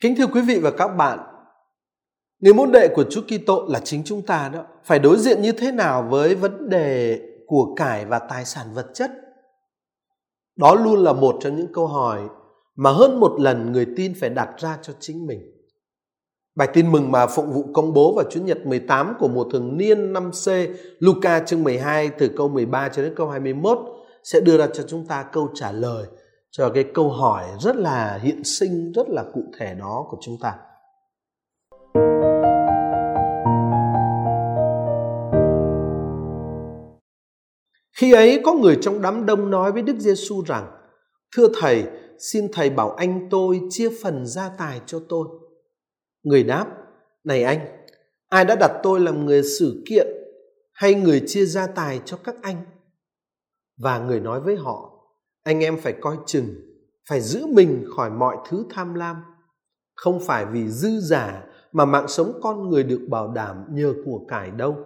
Kính thưa quý vị và các bạn, người môn đệ của Chúa Kitô là chính chúng ta đó, phải đối diện như thế nào với vấn đề của cải và tài sản vật chất? Đó luôn là một trong những câu hỏi mà hơn một lần người tin phải đặt ra cho chính mình. Bài tin mừng mà Phụng vụ công bố vào Chủ nhật 18 của mùa thường niên năm C, Luca chương 12 từ câu 13 cho đến câu 21 sẽ đưa ra cho chúng ta câu trả lời cho cái câu hỏi rất là hiện sinh, rất là cụ thể đó của chúng ta. Khi ấy có người trong đám đông nói với Đức Giêsu rằng: "Thưa thầy, xin thầy bảo anh tôi chia phần gia tài cho tôi." Người đáp: "Này anh, ai đã đặt tôi làm người xử kiện hay người chia gia tài cho các anh?" Và người nói với họ: anh em phải coi chừng, phải giữ mình khỏi mọi thứ tham lam. Không phải vì dư giả mà mạng sống con người được bảo đảm nhờ của cải đâu.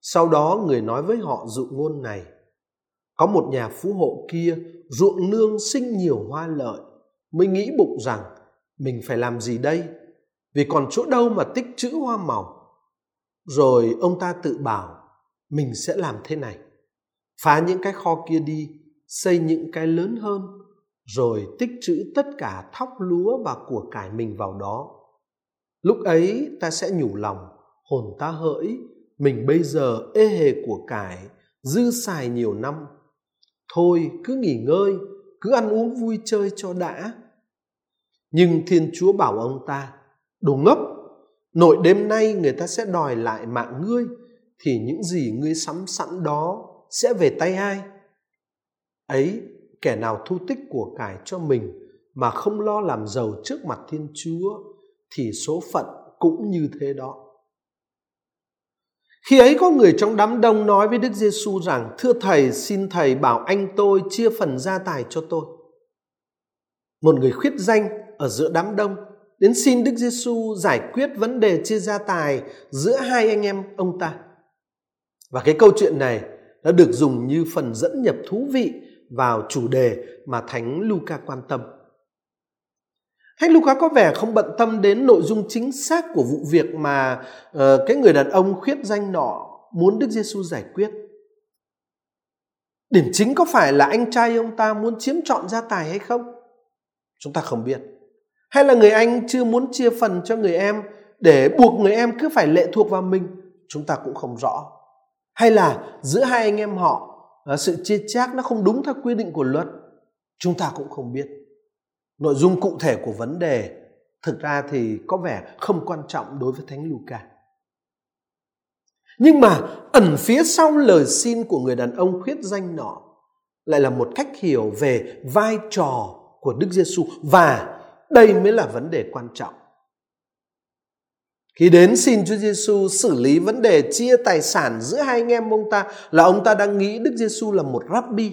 Sau đó người nói với họ dụ ngôn này. Có một nhà phú hộ kia ruộng nương sinh nhiều hoa lợi, mới nghĩ bụng rằng mình phải làm gì đây? Vì còn chỗ đâu mà tích trữ hoa màu? Rồi ông ta tự bảo, mình sẽ làm thế này. Phá những cái kho kia đi xây những cái lớn hơn, rồi tích trữ tất cả thóc lúa và của cải mình vào đó. Lúc ấy ta sẽ nhủ lòng, hồn ta hỡi, mình bây giờ ê hề của cải, dư xài nhiều năm. Thôi cứ nghỉ ngơi, cứ ăn uống vui chơi cho đã. Nhưng thiên chúa bảo ông ta, đồ ngốc, nội đêm nay người ta sẽ đòi lại mạng ngươi, thì những gì ngươi sắm sẵn đó sẽ về tay ai? Ấy kẻ nào thu tích của cải cho mình mà không lo làm giàu trước mặt thiên chúa thì số phận cũng như thế đó khi ấy có người trong đám đông nói với Đức Giêsu rằng: "Thưa thầy, xin thầy bảo anh tôi chia phần gia tài cho tôi." Một người khuyết danh ở giữa đám đông đến xin Đức Giêsu giải quyết vấn đề chia gia tài giữa hai anh em ông ta. Và cái câu chuyện này đã được dùng như phần dẫn nhập thú vị vào chủ đề mà Thánh Luca quan tâm. Thánh Luca có vẻ không bận tâm đến nội dung chính xác của vụ việc mà uh, cái người đàn ông khuyết danh nọ muốn Đức Giêsu giải quyết. Điểm chính có phải là anh trai ông ta muốn chiếm trọn gia tài hay không? Chúng ta không biết. Hay là người anh chưa muốn chia phần cho người em để buộc người em cứ phải lệ thuộc vào mình? Chúng ta cũng không rõ. Hay là giữa hai anh em họ sự chia chác nó không đúng theo quy định của luật. Chúng ta cũng không biết. Nội dung cụ thể của vấn đề thực ra thì có vẻ không quan trọng đối với thánh Luca. Nhưng mà ẩn phía sau lời xin của người đàn ông khuyết danh nọ lại là một cách hiểu về vai trò của Đức Giêsu và đây mới là vấn đề quan trọng khi đến xin Chúa Giêsu xử lý vấn đề chia tài sản giữa hai anh em ông ta là ông ta đang nghĩ Đức Giêsu là một rabbi.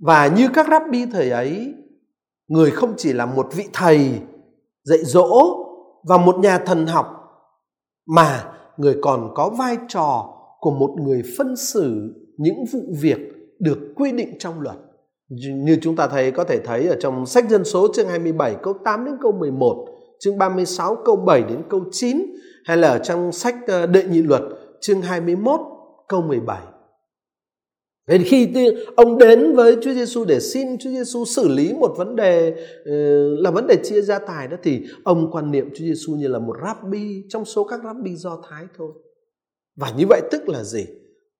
Và như các rabbi thời ấy, người không chỉ là một vị thầy dạy dỗ và một nhà thần học mà người còn có vai trò của một người phân xử những vụ việc được quy định trong luật. Như chúng ta thấy có thể thấy ở trong sách dân số chương 27 câu 8 đến câu 11 chương 36 câu 7 đến câu 9 hay là ở trong sách ờ, đệ nhị luật, chương 21 câu 17. Vậy khi ông đến với Chúa Giêsu để xin Chúa Giêsu xử lý một vấn đề ờ, là vấn đề chia gia tài đó, thì ông quan niệm Chúa Giêsu như là một rabbi trong số các rabbi Do Thái thôi. Và như vậy tức là gì?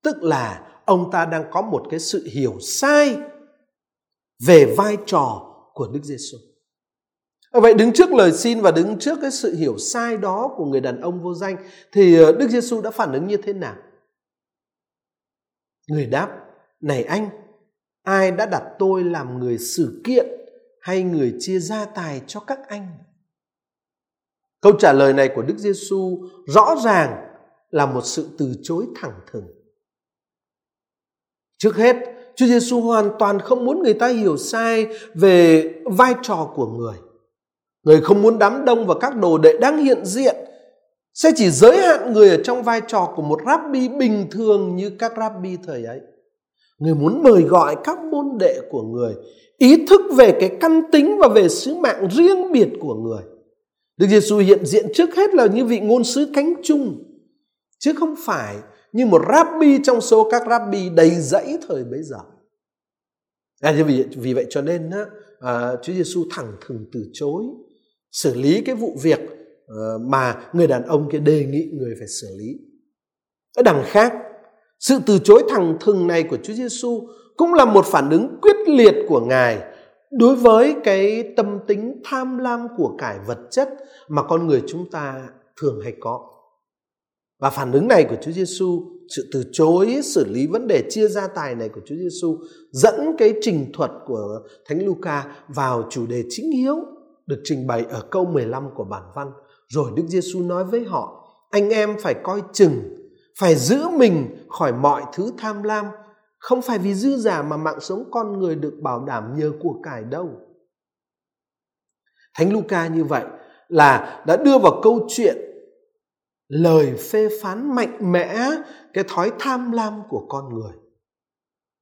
Tức là ông ta đang có một cái sự hiểu sai về vai trò của Đức Giêsu. Ờ, vậy đứng trước lời xin và đứng trước cái sự hiểu sai đó của người đàn ông vô danh thì ờ, Đức Giêsu đã phản ứng như thế nào? Người đáp: "Này anh, ai đã đặt tôi làm người xử kiện hay người chia gia tài cho các anh?" Câu trả lời này của Đức Giêsu rõ ràng là một sự từ chối thẳng thừng. Trước hết, Chúa Giêsu hoàn toàn không muốn người ta hiểu sai về vai trò của người Người không muốn đám đông và các đồ đệ đang hiện diện sẽ chỉ giới hạn người ở trong vai trò của một rabbi bình thường như các rabbi thời ấy. Người muốn mời gọi các môn đệ của người ý thức về cái căn tính và về sứ mạng riêng biệt của người. Đức Giêsu hiện diện trước hết là như vị ngôn sứ cánh chung, chứ không phải như một rabbi trong số các rabbi đầy dẫy thời bấy giờ. À, vì, vì vậy cho nên à, Chúa Giêsu thẳng thừng từ chối xử lý cái vụ việc ờ, mà người đàn ông kia đề nghị người phải xử lý. Ở đằng khác, sự từ chối thẳng thừng này của Chúa Giêsu cũng là một phản ứng quyết liệt của Ngài đối với cái tâm tính tham lam của cải vật chất mà con người chúng ta thường hay có. Và phản ứng này của Chúa Giêsu, sự từ chối xử lý vấn đề chia gia tài này của Chúa Giêsu dẫn cái trình thuật của Thánh Luca vào chủ đề chính hiếu được trình bày ở câu 15 của bản văn. Rồi Đức Giêsu nói với họ, anh em phải coi chừng, phải giữ mình khỏi mọi thứ tham lam, không phải vì dư giả mà mạng sống con người được bảo đảm nhờ của cải đâu. Thánh Luca như vậy là đã đưa vào câu chuyện lời phê phán mạnh mẽ cái thói tham lam của con người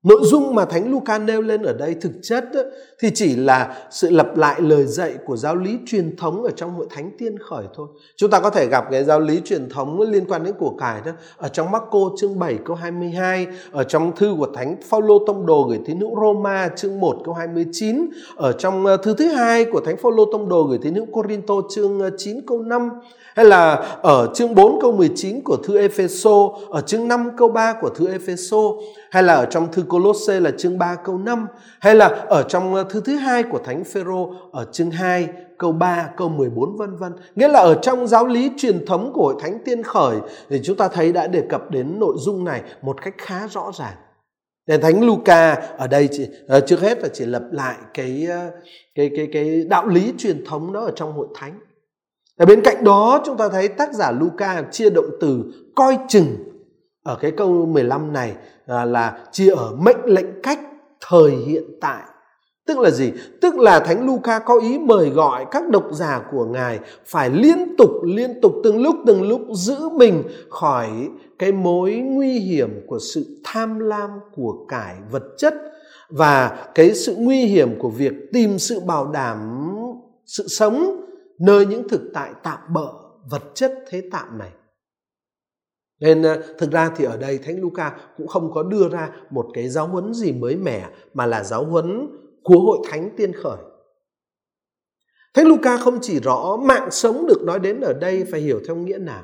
Nội dung mà Thánh Luca nêu lên ở đây thực chất đó, thì chỉ là sự lặp lại lời dạy của giáo lý truyền thống ở trong hội thánh tiên khởi thôi. Chúng ta có thể gặp cái giáo lý truyền thống liên quan đến của cải đó ở trong Marco chương 7 câu 22, ở trong thư của Thánh Phaolô tông đồ gửi tín hữu Roma chương 1 câu 29, ở trong ờ, thư thứ hai của Thánh Phaolô tông đồ gửi tín hữu Corinto chương ờ, 9 câu 5, hay là ở chương 4 câu 19 của thư Epheso, ở chương 5 câu 3 của thư Epheso, hay là ở trong thư Colosse là chương 3 câu 5 hay là ở trong ờ, thư thứ hai của Thánh Phêrô ở chương 2 câu 3 câu 14 vân vân. Nghĩa là ở trong giáo lý truyền thống của Hội Thánh Tiên Khởi thì chúng ta thấy đã đề cập đến nội dung này một cách khá rõ ràng. Nên Thánh Luca ở đây chỉ, ờ, trước hết là chỉ lập lại cái, ờ, cái cái cái đạo lý truyền thống đó ở trong hội thánh. Ở bên cạnh đó chúng ta thấy tác giả Luca chia động từ coi chừng ở cái câu 15 này là, là chia ở mệnh lệnh cách thời hiện tại. Tức là gì? Tức là thánh Luca có ý mời gọi các độc giả của ngài phải liên tục liên tục từng lúc từng lúc giữ mình khỏi cái mối nguy hiểm của sự tham lam của cải vật chất và cái sự nguy hiểm của việc tìm sự bảo đảm sự sống nơi những thực tại tạm bợ vật chất thế tạm này nên ờ, thực ra thì ở đây Thánh Luca cũng không có đưa ra một cái giáo huấn gì mới mẻ mà là giáo huấn của hội thánh tiên khởi. Thánh Luca không chỉ rõ mạng sống được nói đến ở đây phải hiểu theo nghĩa nào.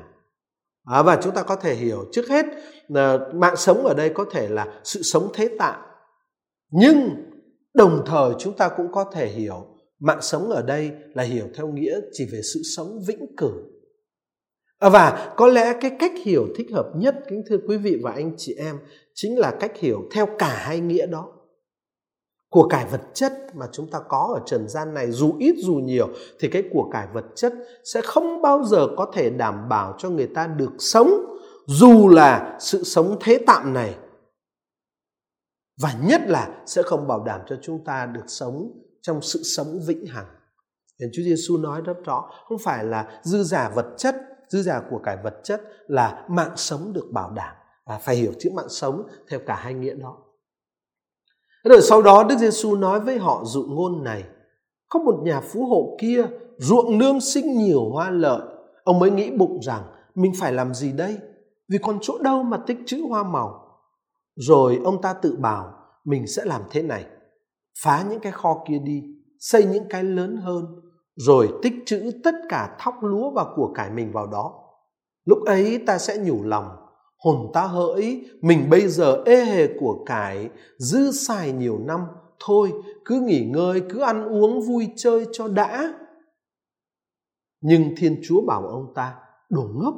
À, và chúng ta có thể hiểu trước hết là mạng sống ở đây có thể là sự sống thế tạm. Nhưng đồng thời chúng ta cũng có thể hiểu mạng sống ở đây là hiểu theo nghĩa chỉ về sự sống vĩnh cửu. À, và có lẽ cái cách hiểu thích hợp nhất kính thưa quý vị và anh chị em chính là cách hiểu theo cả hai nghĩa đó. Của cải vật chất mà chúng ta có ở trần gian này dù ít dù nhiều thì cái của cải vật chất sẽ không bao giờ có thể đảm bảo cho người ta được sống dù là sự sống thế tạm này. Và nhất là sẽ không bảo đảm cho chúng ta được sống trong sự sống vĩnh hằng. Nên Chúa Giêsu nói rất rõ, không phải là dư giả vật chất dư giả của cải vật chất là mạng sống được bảo đảm và phải hiểu chữ mạng sống theo cả hai nghĩa đó. Rồi sau đó Đức Giêsu nói với họ dụ ngôn này: có một nhà phú hộ kia ruộng nương sinh nhiều hoa lợi, ông mới nghĩ bụng rằng mình phải làm gì đây? Vì còn chỗ đâu mà tích trữ hoa màu? Rồi ông ta tự bảo mình sẽ làm thế này, phá những cái kho kia đi, xây những cái lớn hơn rồi tích trữ tất cả thóc lúa và của cải mình vào đó. Lúc ấy ta sẽ nhủ lòng, hồn ta hỡi, mình bây giờ ê hề của cải, dư xài nhiều năm, thôi cứ nghỉ ngơi, cứ ăn uống vui chơi cho đã. Nhưng Thiên Chúa bảo ông ta, đồ ngốc,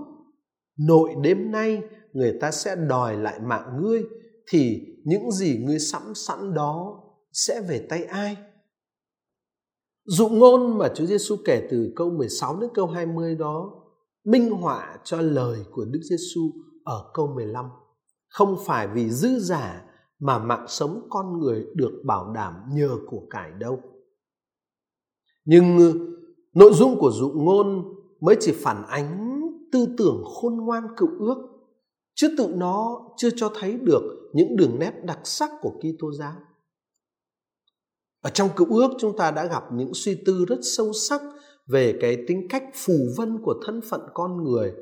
nội đêm nay người ta sẽ đòi lại mạng ngươi, thì những gì ngươi sẵn sẵn đó sẽ về tay ai? Dụ ngôn mà Chúa Giêsu kể từ câu 16 đến câu 20 đó minh họa cho lời của Đức Giêsu ở câu 15. Không phải vì dư giả mà mạng sống con người được bảo đảm nhờ của cải đâu. Nhưng nội dung của dụ ngôn mới chỉ phản ánh tư tưởng khôn ngoan cựu ước, chứ tự nó chưa cho thấy được những đường nét đặc sắc của Kitô giáo. Ở trong cựu ước chúng ta đã gặp những suy tư rất sâu sắc về cái tính cách phù vân của thân phận con người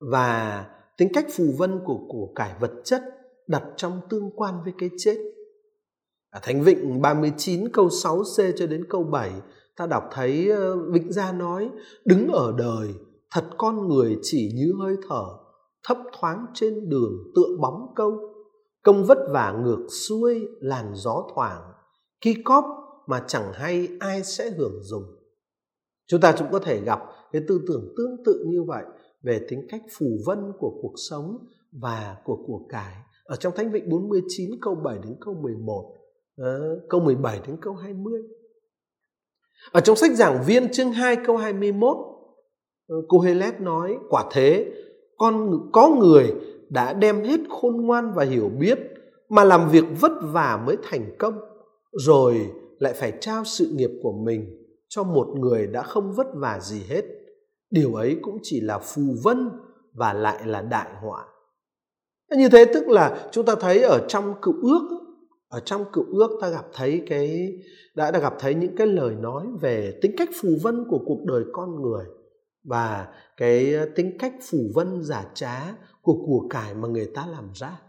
và tính cách phù vân của của cải vật chất đặt trong tương quan với cái chết. Ở Thánh Vịnh 39 câu 6c cho đến câu 7 ta đọc thấy ờ, Vịnh Gia nói, đứng ở đời, thật con người chỉ như hơi thở, thấp thoáng trên đường tựa bóng câu công vất vả ngược xuôi, làn gió thoảng khi cóp mà chẳng hay ai sẽ hưởng dùng. Chúng ta cũng có thể gặp cái tư tưởng tương tự như vậy về tính cách phù vân của cuộc sống và của của cải. Ở trong Thánh Vịnh 49 câu 7 đến câu 11 ờ, câu 17 đến câu 20 ở trong sách giảng viên chương 2 câu 21 ờ, cô Helet nói quả thế con có người đã đem hết khôn ngoan và hiểu biết mà làm việc vất vả mới thành công rồi lại phải trao sự nghiệp của mình cho một người đã không vất vả gì hết điều ấy cũng chỉ là phù vân và lại là đại họa như thế tức là chúng ta thấy ở trong cựu ước, ở trong cựu ước ta gặp thấy cái, đã đã gặp thấy những cái lời nói về tính cách phù vân của cuộc đời con người và cái tính cách phù vân giả trá của của cải mà người ta làm ra.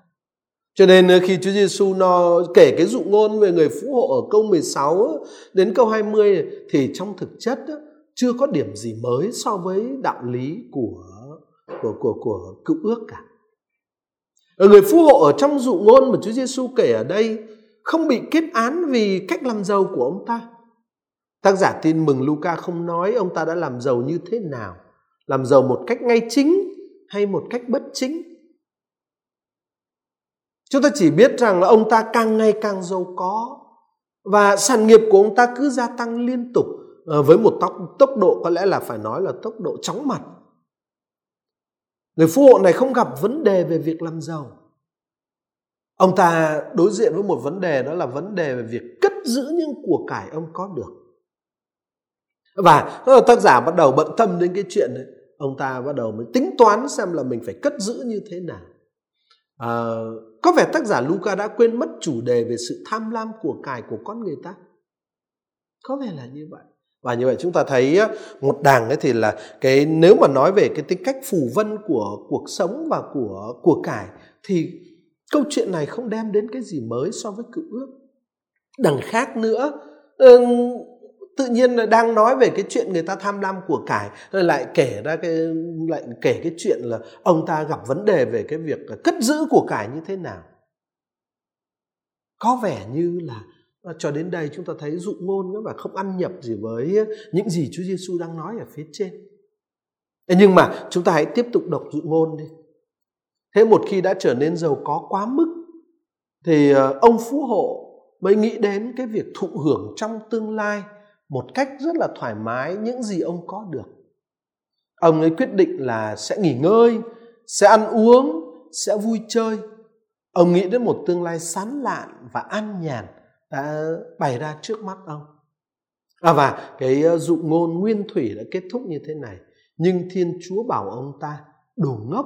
Cho nên ờ, khi Chúa Giêsu nó kể cái dụ ngôn về người phú hộ ở câu 16 ờ, đến câu 20 thì trong thực chất ờ, chưa có điểm gì mới so với đạo lý của của của của cựu ước cả. Ở người phú hộ ở trong dụ ngôn mà Chúa Giêsu kể ở đây không bị kết án vì cách làm giàu của ông ta. Tác giả tin mừng Luca không nói ông ta đã làm giàu như thế nào, làm giàu một cách ngay chính hay một cách bất chính. Chúng ta chỉ biết rằng là ông ta càng ngày càng giàu có và sản nghiệp của ông ta cứ gia tăng liên tục ờ, với một tốc, tốc độ có lẽ là phải nói là tốc độ chóng mặt. Người phú hộ này không gặp vấn đề về việc làm giàu. Ông ta đối diện với một vấn đề đó là vấn đề về việc cất giữ những của cải ông có được. Và ờ, tác giả bắt đầu bận tâm đến cái chuyện đấy. Ông ta bắt đầu mới tính toán xem là mình phải cất giữ như thế nào. À, có vẻ tác giả Luca đã quên mất chủ đề về sự tham lam của cải của con người ta. Có vẻ là như vậy. Và như vậy chúng ta thấy một đảng ấy thì là cái nếu mà nói về cái tính cách phù vân của cuộc sống và của của cải thì câu chuyện này không đem đến cái gì mới so với cựu ước. Đằng khác nữa, tự nhiên là đang nói về cái chuyện người ta tham lam của cải, rồi lại kể ra cái, lại kể cái chuyện là ông ta gặp vấn đề về cái việc cất giữ của cải như thế nào có vẻ như là à, cho đến đây chúng ta thấy dụ ngôn và không ăn nhập gì với những gì Chúa Giêsu đang nói ở phía trên. Nhưng mà chúng ta hãy tiếp tục đọc dụ ngôn đi. Thế một khi đã trở nên giàu có quá mức, thì à, ông phú hộ mới nghĩ đến cái việc thụ hưởng trong tương lai một cách rất là thoải mái những gì ông có được. Ông ấy quyết định là sẽ nghỉ ngơi, sẽ ăn uống, sẽ vui chơi. Ông nghĩ đến một tương lai sán lạn và an nhàn đã bày ra trước mắt ông. À và cái ờ, dụ ngôn nguyên thủy đã kết thúc như thế này. Nhưng Thiên Chúa bảo ông ta, đồ ngốc,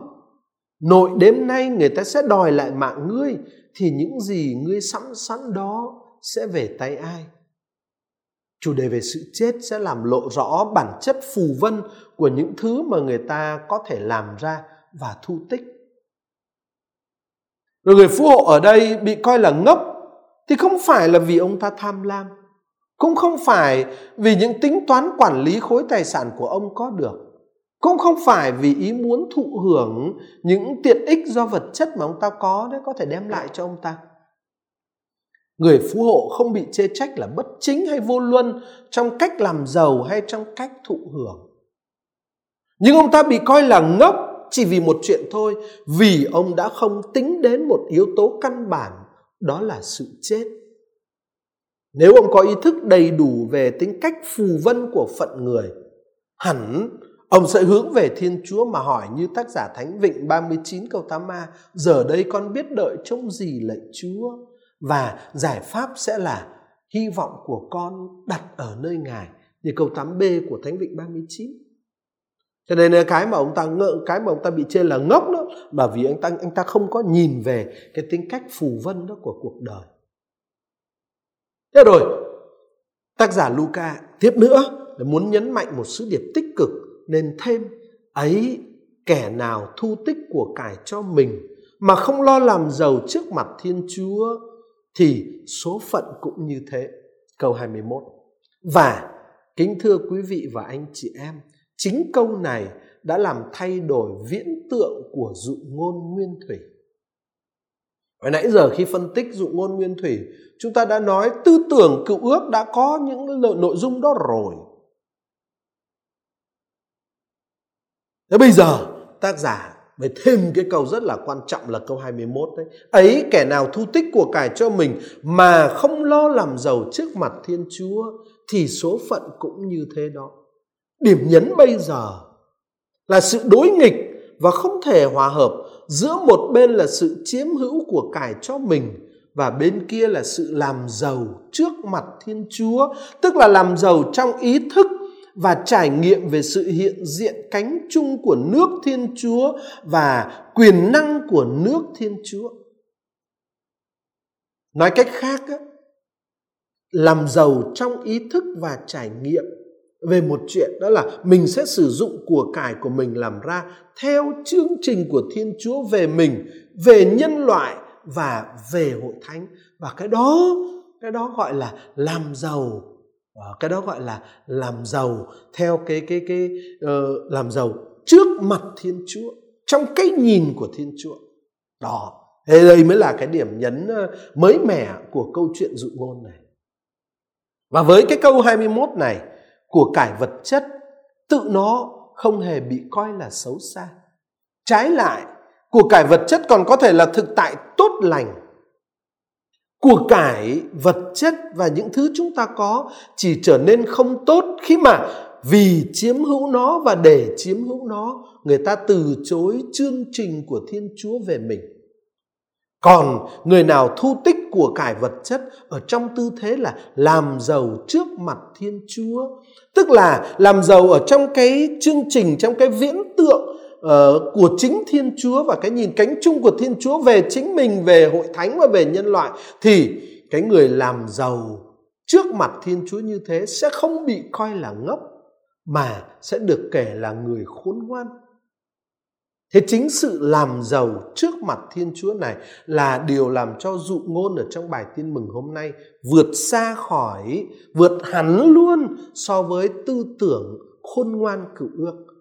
nội đêm nay người ta sẽ đòi lại mạng ngươi, thì những gì ngươi sẵn sẵn đó sẽ về tay ai? Chủ đề về sự chết sẽ làm lộ rõ bản chất phù vân của những thứ mà người ta có thể làm ra và thu tích. Rồi người phú hộ ở đây bị coi là ngốc thì không phải là vì ông ta tham lam, cũng không phải vì những tính toán quản lý khối tài sản của ông có được, cũng không phải vì ý muốn thụ hưởng những tiện ích do vật chất mà ông ta có đấy, có thể đem lại cho ông ta. Người phú hộ không bị chê trách là bất chính hay vô luân trong cách làm giàu hay trong cách thụ hưởng. Nhưng ông ta bị coi là ngốc chỉ vì một chuyện thôi, vì ông đã không tính đến một yếu tố căn bản, đó là sự chết. Nếu ông có ý thức đầy đủ về tính cách phù vân của phận người, hẳn ông sẽ hướng về Thiên Chúa mà hỏi như tác giả Thánh Vịnh 39 câu 8a, giờ đây con biết đợi trông gì lạy Chúa? Và giải pháp sẽ là hy vọng của con đặt ở nơi Ngài như câu 8b của Thánh Vịnh 39. cho nên ờ, cái mà ông ta ngợ cái mà ông ta bị chê là ngốc đó, bởi vì anh ta anh ta không có nhìn về cái tính cách phù vân đó của cuộc đời thế rồi, tác giả Luca tiếp nữa là muốn nhấn mạnh một sứ điệp tích cực, nên thêm, ấy, kẻ nào thu tích của cải cho mình mà không lo làm giàu trước mặt Thiên Chúa thì số phận cũng như thế. Câu 21. Và kính thưa quý vị và anh chị em, chính câu này đã làm thay đổi viễn tượng của dụ ngôn nguyên thủy. Hồi nãy giờ khi phân tích dụ ngôn nguyên thủy, chúng ta đã nói tư tưởng cựu ước đã có những nội dung đó rồi. Thế bây giờ tác giả với thêm cái câu rất là quan trọng là câu 21 đấy. Ấy kẻ nào thu tích của cải cho mình mà không lo làm giàu trước mặt Thiên Chúa thì số phận cũng như thế đó. Điểm nhấn bây giờ là sự đối nghịch và không thể hòa hợp giữa một bên là sự chiếm hữu của cải cho mình và bên kia là sự làm giàu trước mặt Thiên Chúa, tức là làm giàu trong ý thức và trải nghiệm về sự hiện diện cánh chung của nước Thiên Chúa và quyền năng của nước Thiên Chúa. Nói cách khác, làm giàu trong ý thức và trải nghiệm về một chuyện đó là mình sẽ sử dụng của cải của mình làm ra theo chương trình của Thiên Chúa về mình, về nhân loại và về hội thánh và cái đó cái đó gọi là làm giàu Ờ, cái đó gọi là làm giàu theo cái cái cái uh, làm giàu trước mặt thiên chúa trong cái nhìn của thiên chúa. Đó thế đây mới là cái điểm nhấn ờ, mới mẻ của câu chuyện dụ ngôn này. Và với cái câu 21 này của cải vật chất tự nó không hề bị coi là xấu xa. Trái lại của cải vật chất còn có thể là thực tại tốt lành của cải, vật chất và những thứ chúng ta có chỉ trở nên không tốt khi mà vì chiếm hữu nó và để chiếm hữu nó, người ta từ chối chương trình của thiên chúa về mình. Còn người nào thu tích của cải vật chất ở trong tư thế là làm giàu trước mặt thiên chúa, tức là làm giàu ở trong cái chương trình, trong cái viễn tượng uh, của chính Thiên Chúa và cái nhìn cánh chung của Thiên Chúa về chính mình, về hội thánh và về nhân loại thì cái người làm giàu trước mặt Thiên Chúa như thế sẽ không bị coi là ngốc mà sẽ được kể là người khôn ngoan. Thế chính sự làm giàu trước mặt Thiên Chúa này là điều làm cho dụ ngôn ở trong bài tin mừng hôm nay vượt xa khỏi, vượt hẳn luôn so với tư tưởng khôn ngoan cựu ước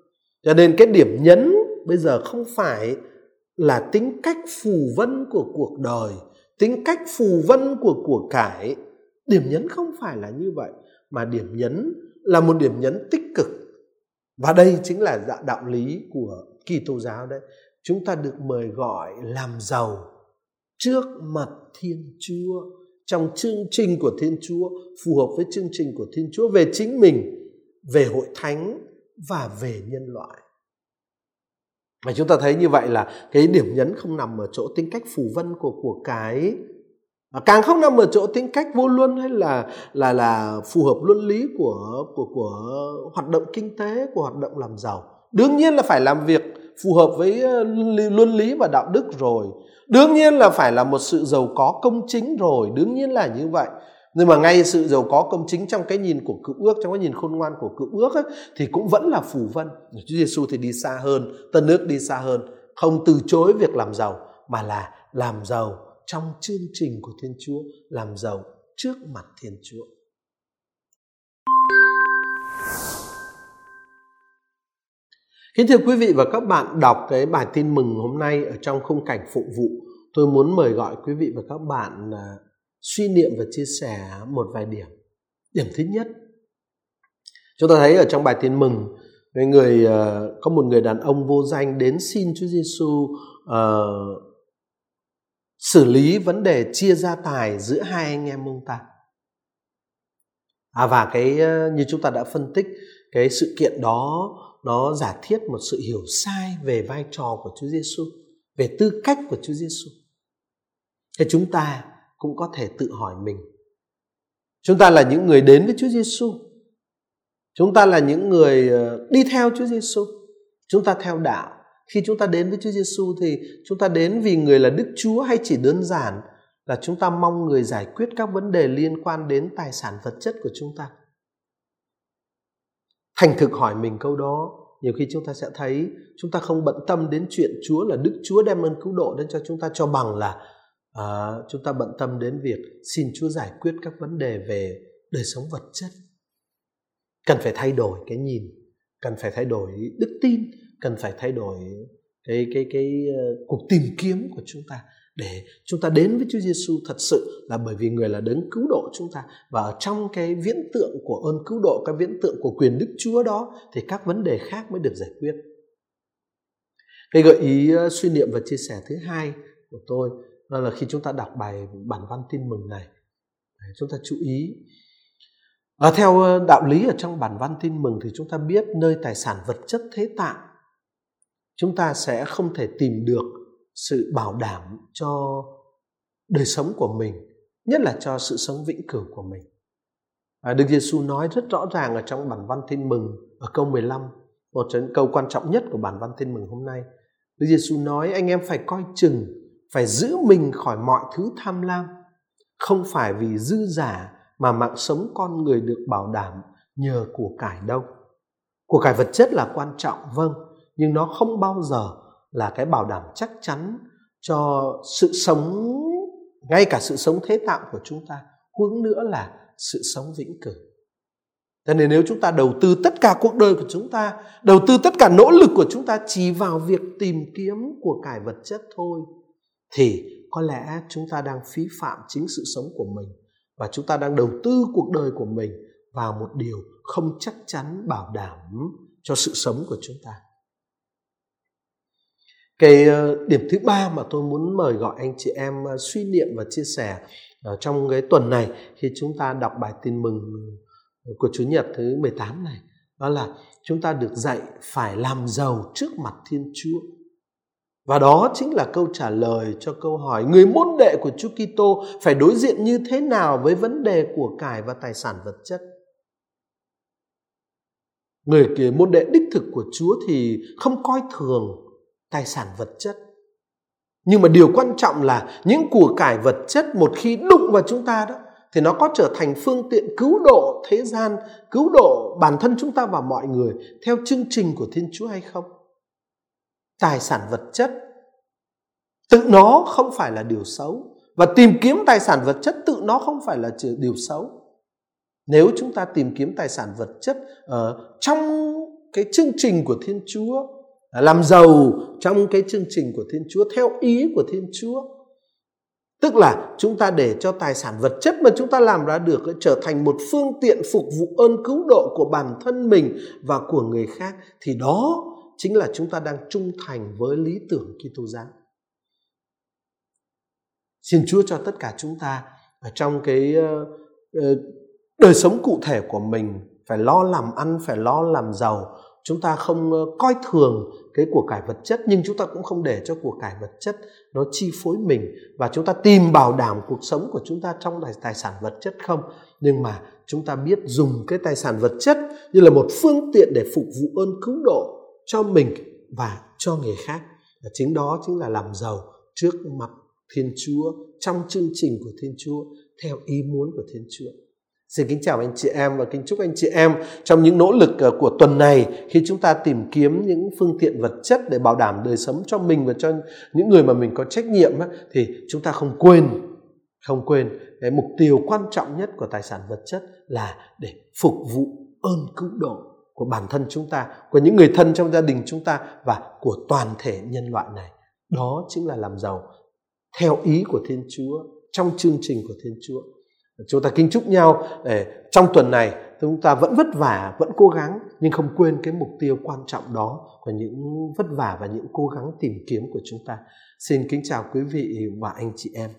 cho nên cái điểm nhấn bây giờ không phải là tính cách phù vân của cuộc đời, tính cách phù vân của của cải. Điểm nhấn không phải là như vậy, mà điểm nhấn là một điểm nhấn tích cực. Và đây chính là dạ đạo lý của kỳ tô giáo đấy. Chúng ta được mời gọi làm giàu trước mặt thiên chúa, trong chương trình của thiên chúa, phù hợp với chương trình của thiên chúa, về chính mình, về hội thánh và về nhân loại. Và chúng ta thấy như vậy là cái điểm nhấn không nằm ở chỗ tính cách phù vân của của cái và càng không nằm ở chỗ tính cách vô luân hay là là là phù hợp luân lý của của của hoạt động kinh tế, của hoạt động làm giàu. Đương nhiên là phải làm việc phù hợp với ờ, luân lý và đạo đức rồi. Đương nhiên là phải là một sự giàu có công chính rồi. Đương nhiên là như vậy nhưng mà ngay sự giàu có công chính trong cái nhìn của cựu ước trong cái nhìn khôn ngoan của cựu ước ấy, thì cũng vẫn là phù vân. Chúa Giêsu thì đi xa hơn tân ước đi xa hơn. Không từ chối việc làm giàu mà là làm giàu trong chương trình của Thiên Chúa làm giàu trước mặt Thiên Chúa. Kính thưa quý vị và các bạn đọc cái bài tin mừng hôm nay ở trong khung cảnh phụ vụ tôi muốn mời gọi quý vị và các bạn à, suy niệm và chia sẻ một vài điểm. Điểm thứ nhất, chúng ta thấy ở trong bài tin mừng, người, người uh, có một người đàn ông vô danh đến xin Chúa Giêsu uh, ờ, xử lý vấn đề chia gia tài giữa hai anh em ông ta. À và cái uh, như chúng ta đã phân tích cái sự kiện đó nó giả thiết một sự hiểu sai về vai trò của Chúa Giêsu, về tư cách của Chúa Giêsu. Thế chúng ta cũng có thể tự hỏi mình. Chúng ta là những người đến với Chúa Giêsu. Chúng ta là những người ờ, đi theo Chúa Giêsu. chúng ta theo đạo khi chúng ta đến với Chúa Giêsu thì chúng ta đến vì người là Đức Chúa hay chỉ đơn giản là chúng ta mong người giải quyết các vấn đề liên quan đến tài sản vật chất của chúng ta thành thực hỏi mình câu đó, nhiều khi chúng ta sẽ thấy chúng ta không bận tâm đến chuyện Chúa là Đức Chúa đem ơn cứu độ đến cho chúng ta cho bằng là à, chúng ta bận tâm đến việc xin Chúa giải quyết các vấn đề về đời sống vật chất cần phải thay đổi cái nhìn cần phải thay đổi đức tin cần phải thay đổi cái cái cái uh, cuộc tìm kiếm của chúng ta để chúng ta đến với Chúa Giêsu thật sự là bởi vì người là đấng cứu độ chúng ta và ở trong cái viễn tượng của ơn cứu độ cái viễn tượng của quyền Đức Chúa đó thì các vấn đề khác mới được giải quyết. Cái gợi ý uh, suy niệm và chia sẻ thứ hai của tôi đó là khi chúng ta đọc bài bản văn tin mừng này. Chúng ta chú ý. À, theo ờ, đạo lý ở trong bản văn tin mừng thì chúng ta biết nơi tài sản vật chất thế tạng chúng ta sẽ không thể tìm được sự bảo đảm cho đời sống của mình nhất là cho sự sống vĩnh cửu của mình. À, Đức Giêsu nói rất rõ ràng ở trong bản văn tin mừng ở câu 15 một trong những câu quan trọng nhất của bản văn tin mừng hôm nay. Đức Giêsu nói anh em phải coi chừng phải giữ mình khỏi mọi thứ tham lam. Không phải vì dư giả mà mạng sống con người được bảo đảm nhờ của cải đâu. Của cải vật chất là quan trọng vâng nhưng nó không bao giờ là cái bảo đảm chắc chắn cho sự sống, ngay cả sự sống thế tạm của chúng ta, hướng nữa là sự sống vĩnh cửu. Cho nên nếu chúng ta đầu tư tất cả cuộc đời của chúng ta, đầu tư tất cả nỗ lực của chúng ta chỉ vào việc tìm kiếm của cải vật chất thôi thì có lẽ chúng ta đang phí phạm chính sự sống của mình và chúng ta đang đầu tư cuộc đời của mình vào một điều không chắc chắn bảo đảm cho sự sống của chúng ta cái ờ, điểm thứ ba mà tôi muốn mời gọi anh chị em ờ, suy niệm và chia sẻ ờ, trong cái tuần này khi chúng ta đọc bài tin mừng của Chủ nhật thứ 18 này, đó là chúng ta được dạy phải làm giàu trước mặt Thiên Chúa. Và đó chính là câu trả lời cho câu hỏi, người môn đệ của Chúa Kitô phải đối diện như thế nào với vấn đề của cải và tài sản vật chất. Người môn đệ đích thực của Chúa thì không coi thường tài sản vật chất nhưng mà điều quan trọng là những của cải vật chất một khi đụng vào chúng ta đó, thì nó có trở thành phương tiện cứu độ thế gian, cứu độ bản thân chúng ta và mọi người theo chương trình của thiên chúa hay không tài sản vật chất tự nó không phải là điều xấu và tìm kiếm tài sản vật chất tự nó không phải là điều xấu nếu chúng ta tìm kiếm tài sản vật chất ở trong cái chương trình của thiên chúa à, làm giàu trong cái chương trình của Thiên Chúa, theo ý của Thiên Chúa. Tức là chúng ta để cho tài sản vật chất mà chúng ta làm ra được trở thành một phương tiện phục vụ ơn cứu độ của bản thân mình và của người khác, thì đó chính là chúng ta đang trung thành với lý tưởng Kitô giáo. Xin Chúa cho tất cả chúng ta ở trong cái ờ, ờ, đời sống cụ thể của mình phải lo làm ăn, phải lo làm giàu. Chúng ta không ờ, coi thường cái của cải vật chất nhưng chúng ta cũng không để cho của cải vật chất nó chi phối mình. Và chúng ta tìm bảo đảm cuộc sống của chúng ta trong tài, tài sản vật chất không? Nhưng mà chúng ta biết dùng cái tài sản vật chất như là một phương tiện để phục vụ ơn cứu độ cho mình và cho người khác. Và chính đó chính là làm giàu trước mặt Thiên Chúa, trong chương trình của Thiên Chúa, theo ý muốn của Thiên Chúa. Xin kính chào anh chị em và kính chúc anh chị em trong những nỗ lực ờ, của tuần này khi chúng ta tìm kiếm những phương tiện vật chất để bảo đảm đời sống cho mình và cho những người mà mình có trách nhiệm thì chúng ta không quên không quên cái mục tiêu quan trọng nhất của tài sản vật chất là để phục vụ ơn cứu độ của bản thân chúng ta, của những người thân trong gia đình chúng ta và của toàn thể nhân loại này. Đó chính là làm giàu theo ý của Thiên Chúa trong chương trình của Thiên Chúa. Chúng ta kính chúc nhau để trong tuần này chúng ta vẫn vất vả vẫn cố gắng nhưng không quên cái mục tiêu quan trọng đó của những vất vả và những cố gắng tìm kiếm của chúng ta. Xin kính chào quý vị và anh chị em.